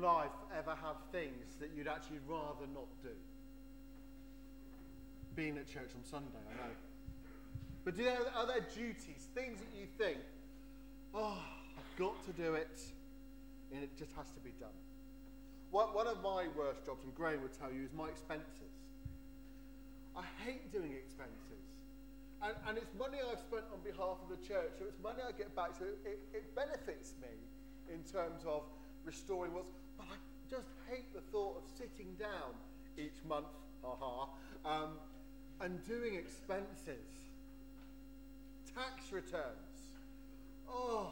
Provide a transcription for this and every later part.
life ever have things that you'd actually rather not do? Being at church on Sunday, I know. But do there, are there duties, things that you think, oh, I've got to do it, and it just has to be done? One, one of my worst jobs, and Graham would tell you, is my expenses. I hate doing expenses. And, and it's money I've spent on behalf of the church, so it's money I get back, so it, it benefits me in terms of restoring what's. But I just hate the thought of sitting down each month, haha, um, and doing expenses, tax returns. Oh,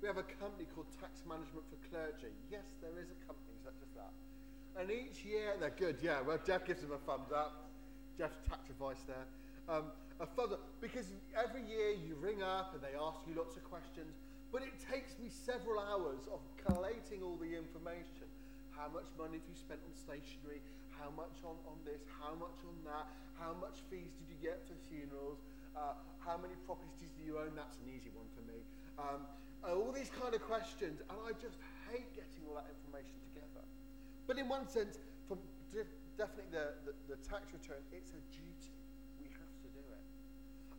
we have a company called Tax Management for Clergy. Yes, there is a company such as that. And each year, they're good, yeah. Well, Jeff gives them a thumbs up. Jeff's tax advice there. Um, a further, because every year you ring up and they ask you lots of questions, but it takes me several hours of collating all the information. How much money have you spent on stationery? How much on, on this? How much on that? How much fees did you get for funerals? Uh, how many properties do you own? That's an easy one for me. Um, uh, all these kind of questions, and I just hate getting all that information together. But in one sense, from definitely the, the, the tax return, it's a duty.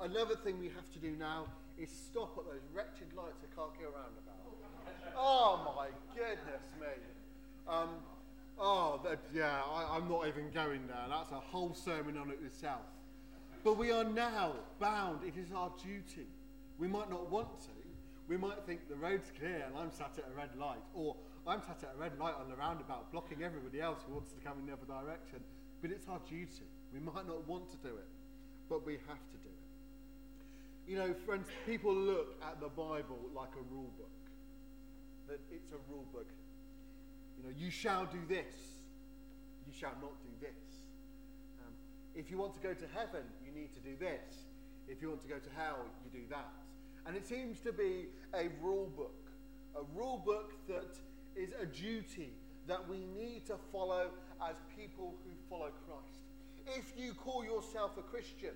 Another thing we have to do now is stop at those wretched lights at Carkill Roundabout. Oh my goodness me. Um, oh, that, yeah, I, I'm not even going there. That's a whole sermon on it itself. But we are now bound. It is our duty. We might not want to. We might think the road's clear and I'm sat at a red light, or I'm sat at a red light on the roundabout blocking everybody else who wants to come in the other direction. But it's our duty. We might not want to do it, but we have to do it. You know, friends, people look at the Bible like a rule book. That it's a rule book. You know, you shall do this, you shall not do this. Um, if you want to go to heaven, you need to do this. If you want to go to hell, you do that. And it seems to be a rule book, a rule book that is a duty that we need to follow as people who follow Christ. If you call yourself a Christian,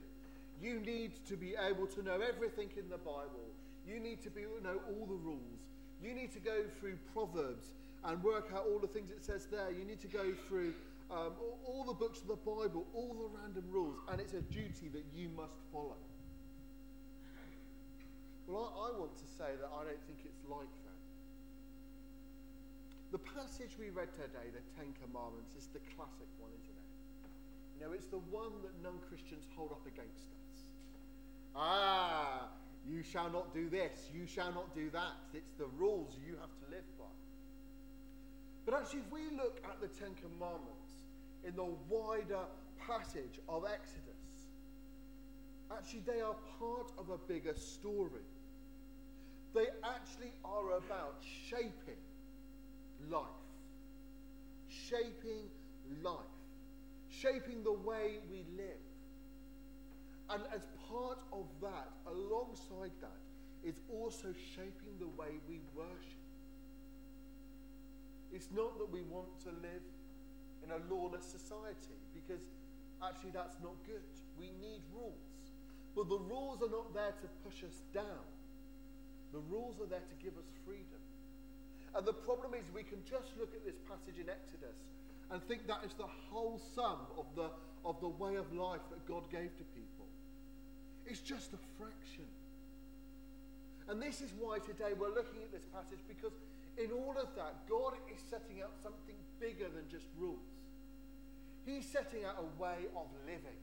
you need to be able to know everything in the Bible. You need to be, know all the rules. You need to go through Proverbs and work out all the things it says there. You need to go through um, all, all the books of the Bible, all the random rules, and it's a duty that you must follow. Well, I, I want to say that I don't think it's like that. The passage we read today, the Ten Commandments, is the classic one, isn't it? You know, it's the one that non Christians hold up against us. Ah, you shall not do this, you shall not do that. It's the rules you have to live by. But actually, if we look at the Ten Commandments in the wider passage of Exodus, actually, they are part of a bigger story. They actually are about shaping life. Shaping life. Shaping the way we live. And as part of that, alongside that, is also shaping the way we worship. It's not that we want to live in a lawless society because actually that's not good. We need rules. But the rules are not there to push us down. The rules are there to give us freedom. And the problem is we can just look at this passage in Exodus and think that is the whole sum of the, of the way of life that God gave to people. It's just a fraction. And this is why today we're looking at this passage because in all of that, God is setting out something bigger than just rules. He's setting out a way of living,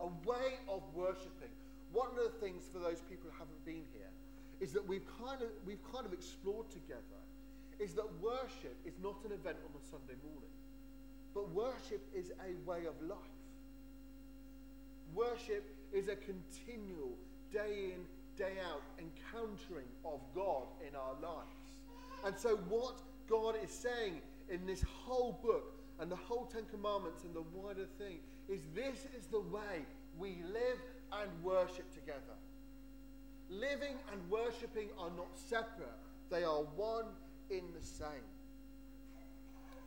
a way of worshipping. One of the things for those people who haven't been here is that we've kind of, we've kind of explored together is that worship is not an event on a Sunday morning, but worship is a way of life. Worship is a continual, day in, day out encountering of God in our lives. And so, what God is saying in this whole book and the whole Ten Commandments and the wider thing is this is the way we live and worship together. Living and worshipping are not separate, they are one in the same.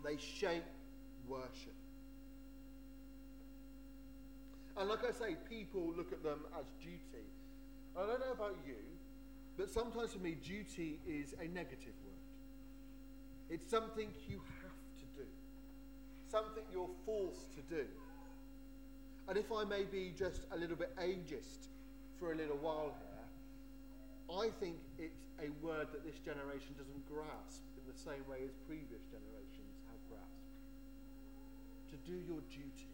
They shape worship. And like I say, people look at them as duty. I don't know about you, but sometimes for me, duty is a negative word. It's something you have to do, something you're forced to do. And if I may be just a little bit ageist for a little while here, I think it's a word that this generation doesn't grasp in the same way as previous generations have grasped. To do your duty.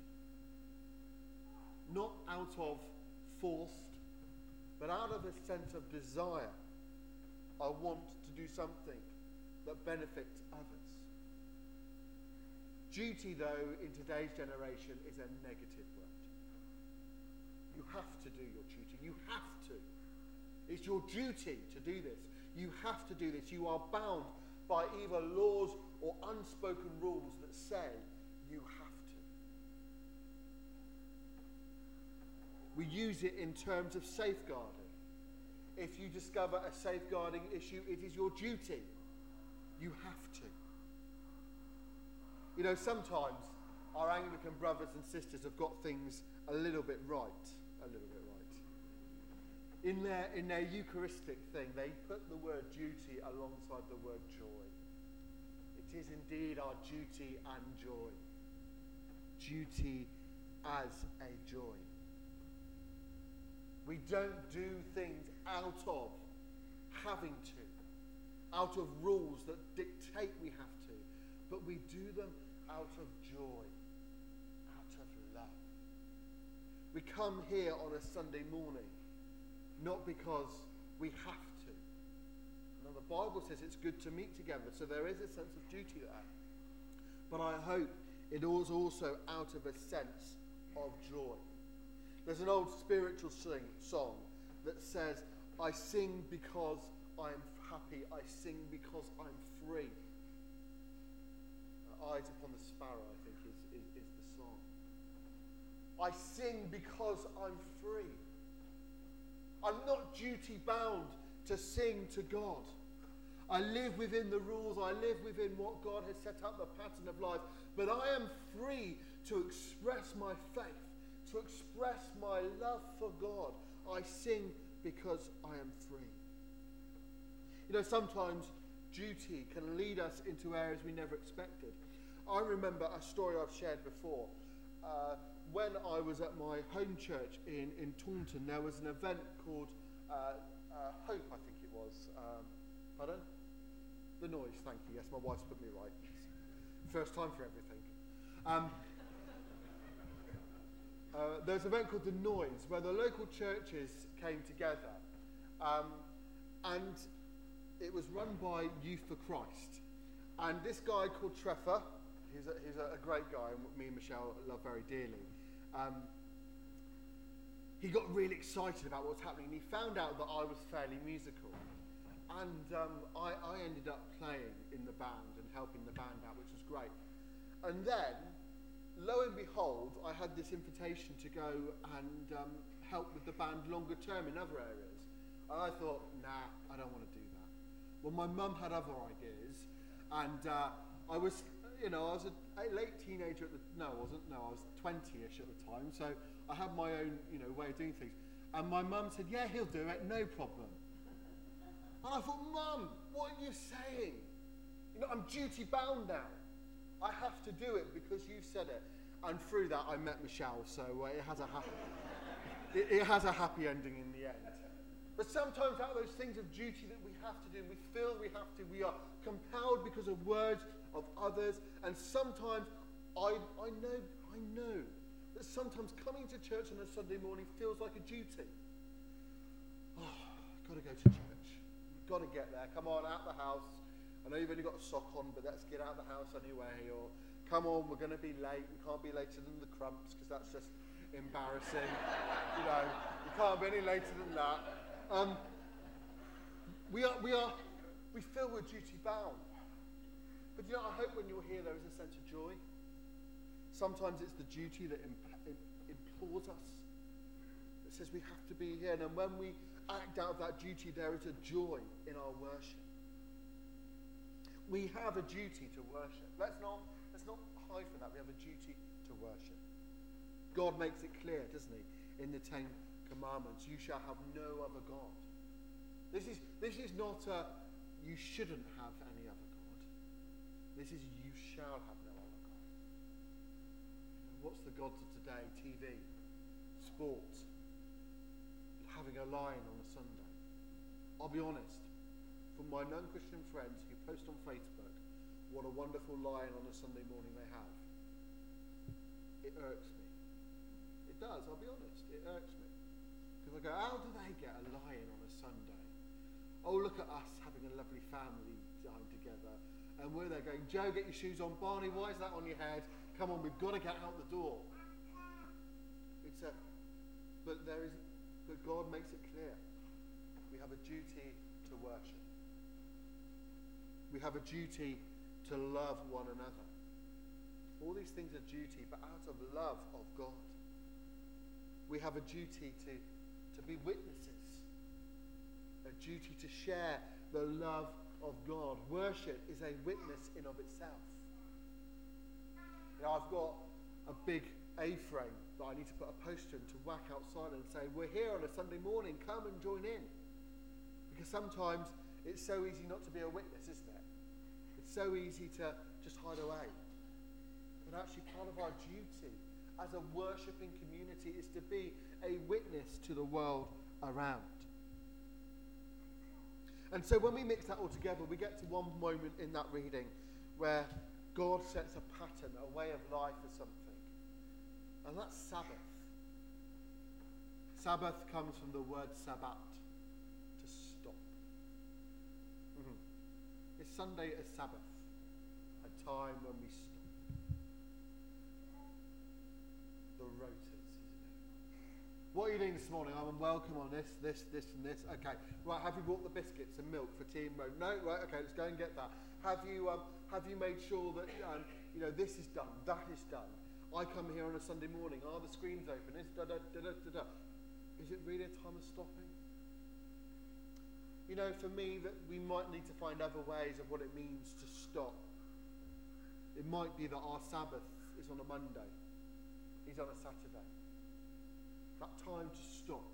Not out of forced, but out of a sense of desire. I want to do something that benefits others. Duty, though, in today's generation is a negative word. You have to do your duty. You have to. It's your duty to do this. You have to do this. You are bound by either laws or unspoken rules that say you have to. We use it in terms of safeguarding. If you discover a safeguarding issue, it is your duty you have to. You know, sometimes our Anglican brothers and sisters have got things a little bit right. A little bit right. In their, in their Eucharistic thing, they put the word duty alongside the word joy. It is indeed our duty and joy. Duty as a joy. We don't do things out of having to out of rules that dictate we have to, but we do them out of joy, out of love. We come here on a Sunday morning not because we have to. Now, the Bible says it's good to meet together, so there is a sense of duty there. But I hope it is also out of a sense of joy. There's an old spiritual sing, song that says, I sing because I am happy, I sing because I'm free. Uh, Eyes upon the sparrow, I think, is, is, is the song. I sing because I'm free. I'm not duty bound to sing to God. I live within the rules, I live within what God has set up, the pattern of life, but I am free to express my faith, to express my love for God. I sing because I am free. You know, sometimes duty can lead us into areas we never expected. I remember a story I've shared before. Uh, when I was at my home church in, in Taunton, there was an event called uh, uh, Hope, I think it was. Um, pardon? The noise, thank you. Yes, my wife's put me right. First time for everything. Um, uh, there was an event called The Noise, where the local churches came together. Um, and it was run by Youth for Christ. And this guy called Trevor, he's a, he's a, great guy, and me and Michelle love very dearly. Um, he got really excited about what was happening. and He found out that I was fairly musical. And um, I, I ended up playing in the band and helping the band out, which was great. And then, lo and behold, I had this invitation to go and um, help with the band longer term in other areas. And I thought, nah, I don't want to do that. Well, my mum had other ideas, and uh, I was, you know, I was a, late teenager at the, no, I wasn't, no, I was 20-ish at the time, so I had my own, you know, way of doing things. And my mum said, yeah, he'll do it, no problem. And I thought, mum, what are you saying? You know, I'm duty bound now. I have to do it because you've said it. And through that, I met Michelle, so uh, it has a happy, it, it has a happy ending in the end. But sometimes out of those things of duty that we have to do, we feel we have to, we are compelled because of words of others. And sometimes I, I know, I know that sometimes coming to church on a Sunday morning feels like a duty. Oh, I've got to go to church. You've got to get there. Come on, out the house. I know you've only got a sock on, but let's get out of the house anyway. Or come on, we're going to be late. We can't be later than the crumps because that's just embarrassing. you know, you can't be any later than that. Um, we are, we are, we feel we're duty bound. But you know, I hope when you're here there is a sense of joy. Sometimes it's the duty that imp- implores us. It says we have to be here. And when we act out that duty, there is a joy in our worship. We have a duty to worship. Let's not, let's not hide from that. We have a duty to worship. God makes it clear, doesn't he, in the Ten commandments. You shall have no other God. This is, this is not a, you shouldn't have any other God. This is you shall have no other God. What's the gods of today? TV, sport, having a line on a Sunday. I'll be honest, from my non-Christian friends who post on Facebook what a wonderful line on a Sunday morning they have, it irks me. It does, I'll be honest. It irks me. Because I go, how do they get a lion on a Sunday? Oh, look at us having a lovely family time together. And we're there going, Joe, get your shoes on. Barney, why is that on your head? Come on, we've got to get out the door. It's a, but there is, but God makes it clear. We have a duty to worship. We have a duty to love one another. All these things are duty, but out of love of God. We have a duty to, to be witnesses, a duty to share the love of God. Worship is a witness in of itself. You know, I've got a big A-frame that I need to put a poster in to whack outside and say, we're here on a Sunday morning, come and join in. Because sometimes it's so easy not to be a witness, isn't it? So easy to just hide away. But actually, part of our duty as a worshipping community is to be a witness to the world around. And so when we mix that all together, we get to one moment in that reading where God sets a pattern, a way of life for something. And that's Sabbath. Sabbath comes from the word sabbat, to stop. Mm-hmm. Is Sunday a Sabbath? A time when we stop. The rota what are you doing this morning? I'm welcome on this, this, this, and this. Okay. Right. Have you brought the biscuits and milk for Team road? No. Right. Okay. Let's go and get that. Have you um, have you made sure that um, you know this is done, that is done? I come here on a Sunday morning. Are the screens open? Is da da da da da. Is it really a time of stopping? You know, for me, that we might need to find other ways of what it means to stop. It might be that our Sabbath is on a Monday, is on a Saturday that time to stop.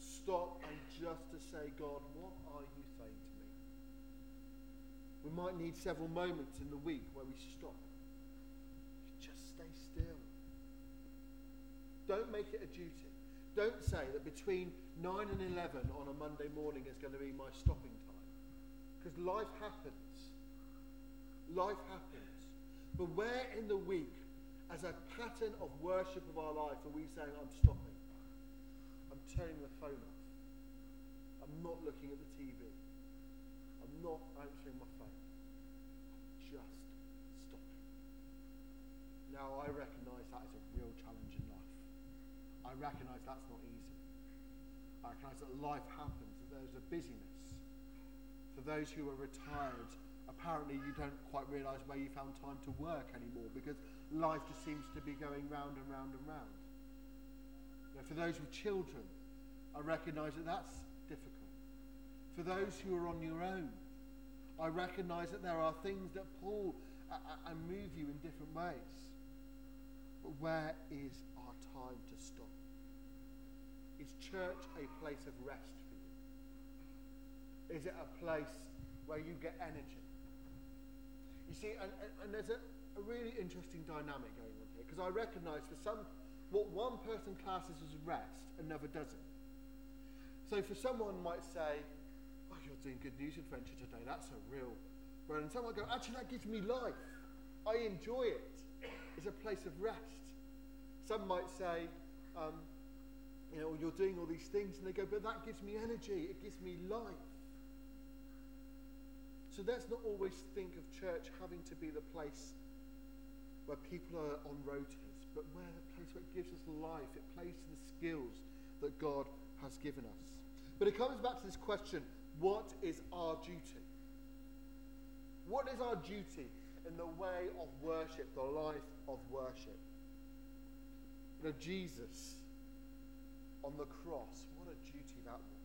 Stop and just to say, God, what are you saying to me? We might need several moments in the week where we stop. Just stay still. Don't make it a duty. Don't say that between 9 and 11 on a Monday morning is going to be my stopping time. Because life happens. Life happens. But where in the week as a pattern of worship of our life are we saying, I'm stopping? I'm turning the phone off. I'm not looking at the TV. I'm not answering my phone. I'm just stopping. Now, I recognize that is a real challenge in. I recognize that's not easy. I recognize that life happens, that there's a busyness. For those who are retired, apparently you don't quite realize where you found time to work anymore because life just seems to be going round and round and round. Know, for those with children, I recognize that that's difficult. For those who are on your own, I recognize that there are things that pull and move you in different ways. But where is our time to stop? Is church a place of rest for you? Is it a place where you get energy? You see, and, and, there's a, a really interesting dynamic going on here because I recognise for some, what one person classes as rest, another doesn't. So for someone might say, oh, you're doing good news adventure today. That's a real burden. And someone might go, actually, that gives me life. I enjoy it. It's a place of rest. Some might say, um, you know, you're doing all these things, and they go, but that gives me energy. It gives me life. So let's not always think of church having to be the place where people are on rotas, but where the place where it gives us life, it plays to the skills that God has given us. But it comes back to this question what is our duty? What is our duty in the way of worship, the life of worship? You know, Jesus on the cross, what a duty that was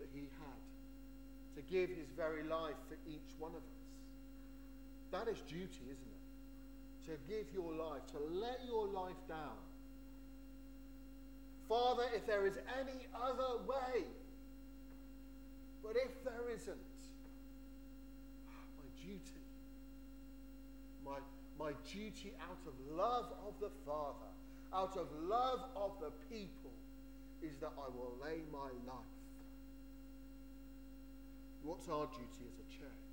that he had to give his very life for each one of us. That is duty, isn't it? to give your life, to lay your life down. Father, if there is any other way, but if there isn't, my duty My, my duty out of love of the Father, out of love of the people, is that I will lay my life. What's our duty as a church?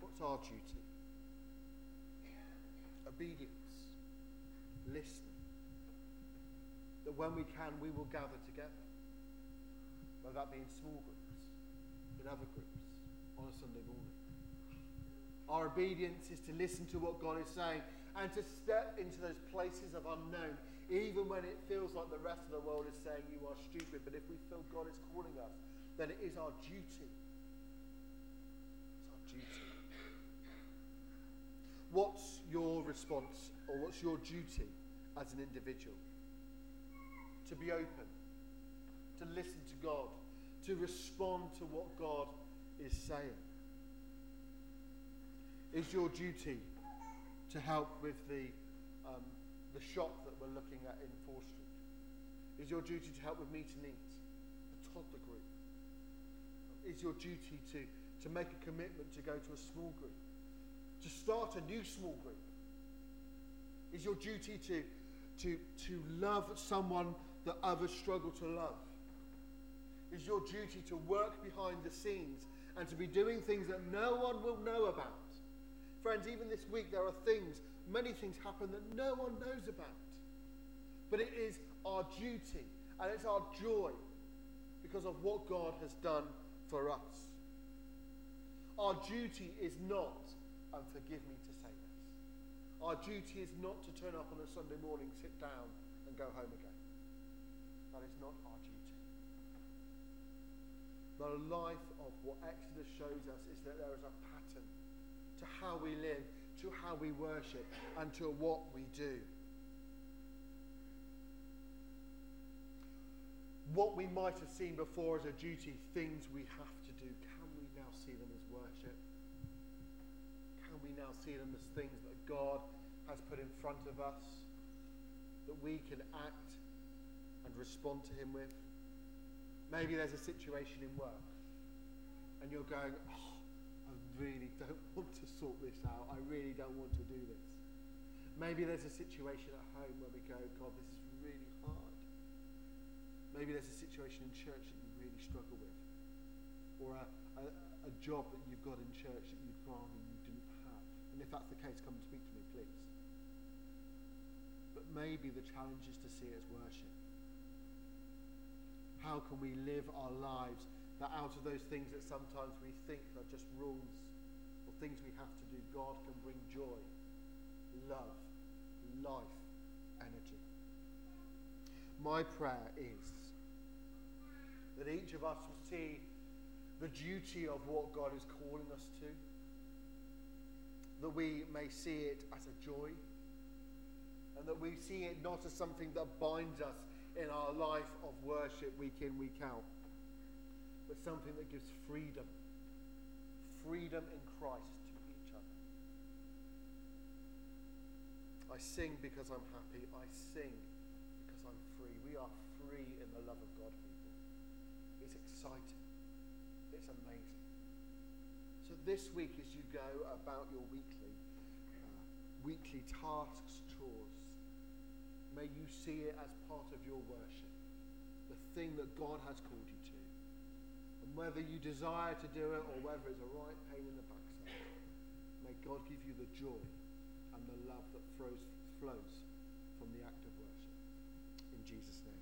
What's our duty? Obedience, listening. That when we can, we will gather together. Whether that be in small groups, in other groups, on a Sunday morning. Our obedience is to listen to what God is saying and to step into those places of unknown, even when it feels like the rest of the world is saying you are stupid. But if we feel God is calling us, then it is our duty. It's our duty. What's your response or what's your duty as an individual? To be open, to listen to God, to respond to what God is saying. Is your duty to help with the, um, the shop that we're looking at in 4th Street? Is your duty to help with Meet and Eat, the toddler group? Is your duty to, to make a commitment to go to a small group? To start a new small group? Is your duty to, to, to love someone that others struggle to love? Is your duty to work behind the scenes and to be doing things that no one will know about? Friends, even this week there are things, many things happen that no one knows about. But it is our duty and it's our joy because of what God has done for us. Our duty is not, and forgive me to say this, our duty is not to turn up on a Sunday morning, sit down, and go home again. That is not our duty. The life of what Exodus shows us is that there is a pattern to how we live, to how we worship, and to what we do. What we might have seen before as a duty, things we have to do, can we now see them as worship? Can we now see them as things that God has put in front of us that we can act and respond to Him with? Maybe there's a situation in work and you're going, oh, really don't want to sort this out. I really don't want to do this. Maybe there's a situation at home where we go, God, this is really hard. Maybe there's a situation in church that you really struggle with. Or a, a, a job that you've got in church that you'd and you didn't have. And if that's the case, come and speak to me, please. But maybe the challenge is to see it as worship. How can we live our lives that out of those things that sometimes we think are just rules things we have to do, God can bring joy, love, life, energy. My prayer is that each of us will see the duty of what God is calling us to, that we may see it as a joy, and that we see it not as something that binds us in our life of worship week in, week out, but something that gives freedom. Freedom in Christ to each other. I sing because I'm happy. I sing because I'm free. We are free in the love of God, people. It's exciting. It's amazing. So this week, as you go about your weekly, uh, weekly tasks, chores, may you see it as part of your worship, the thing that God has called you. And whether you desire to do it or whether it's a right pain in the backside, may God give you the joy and the love that flows, flows from the act of worship. In Jesus' name.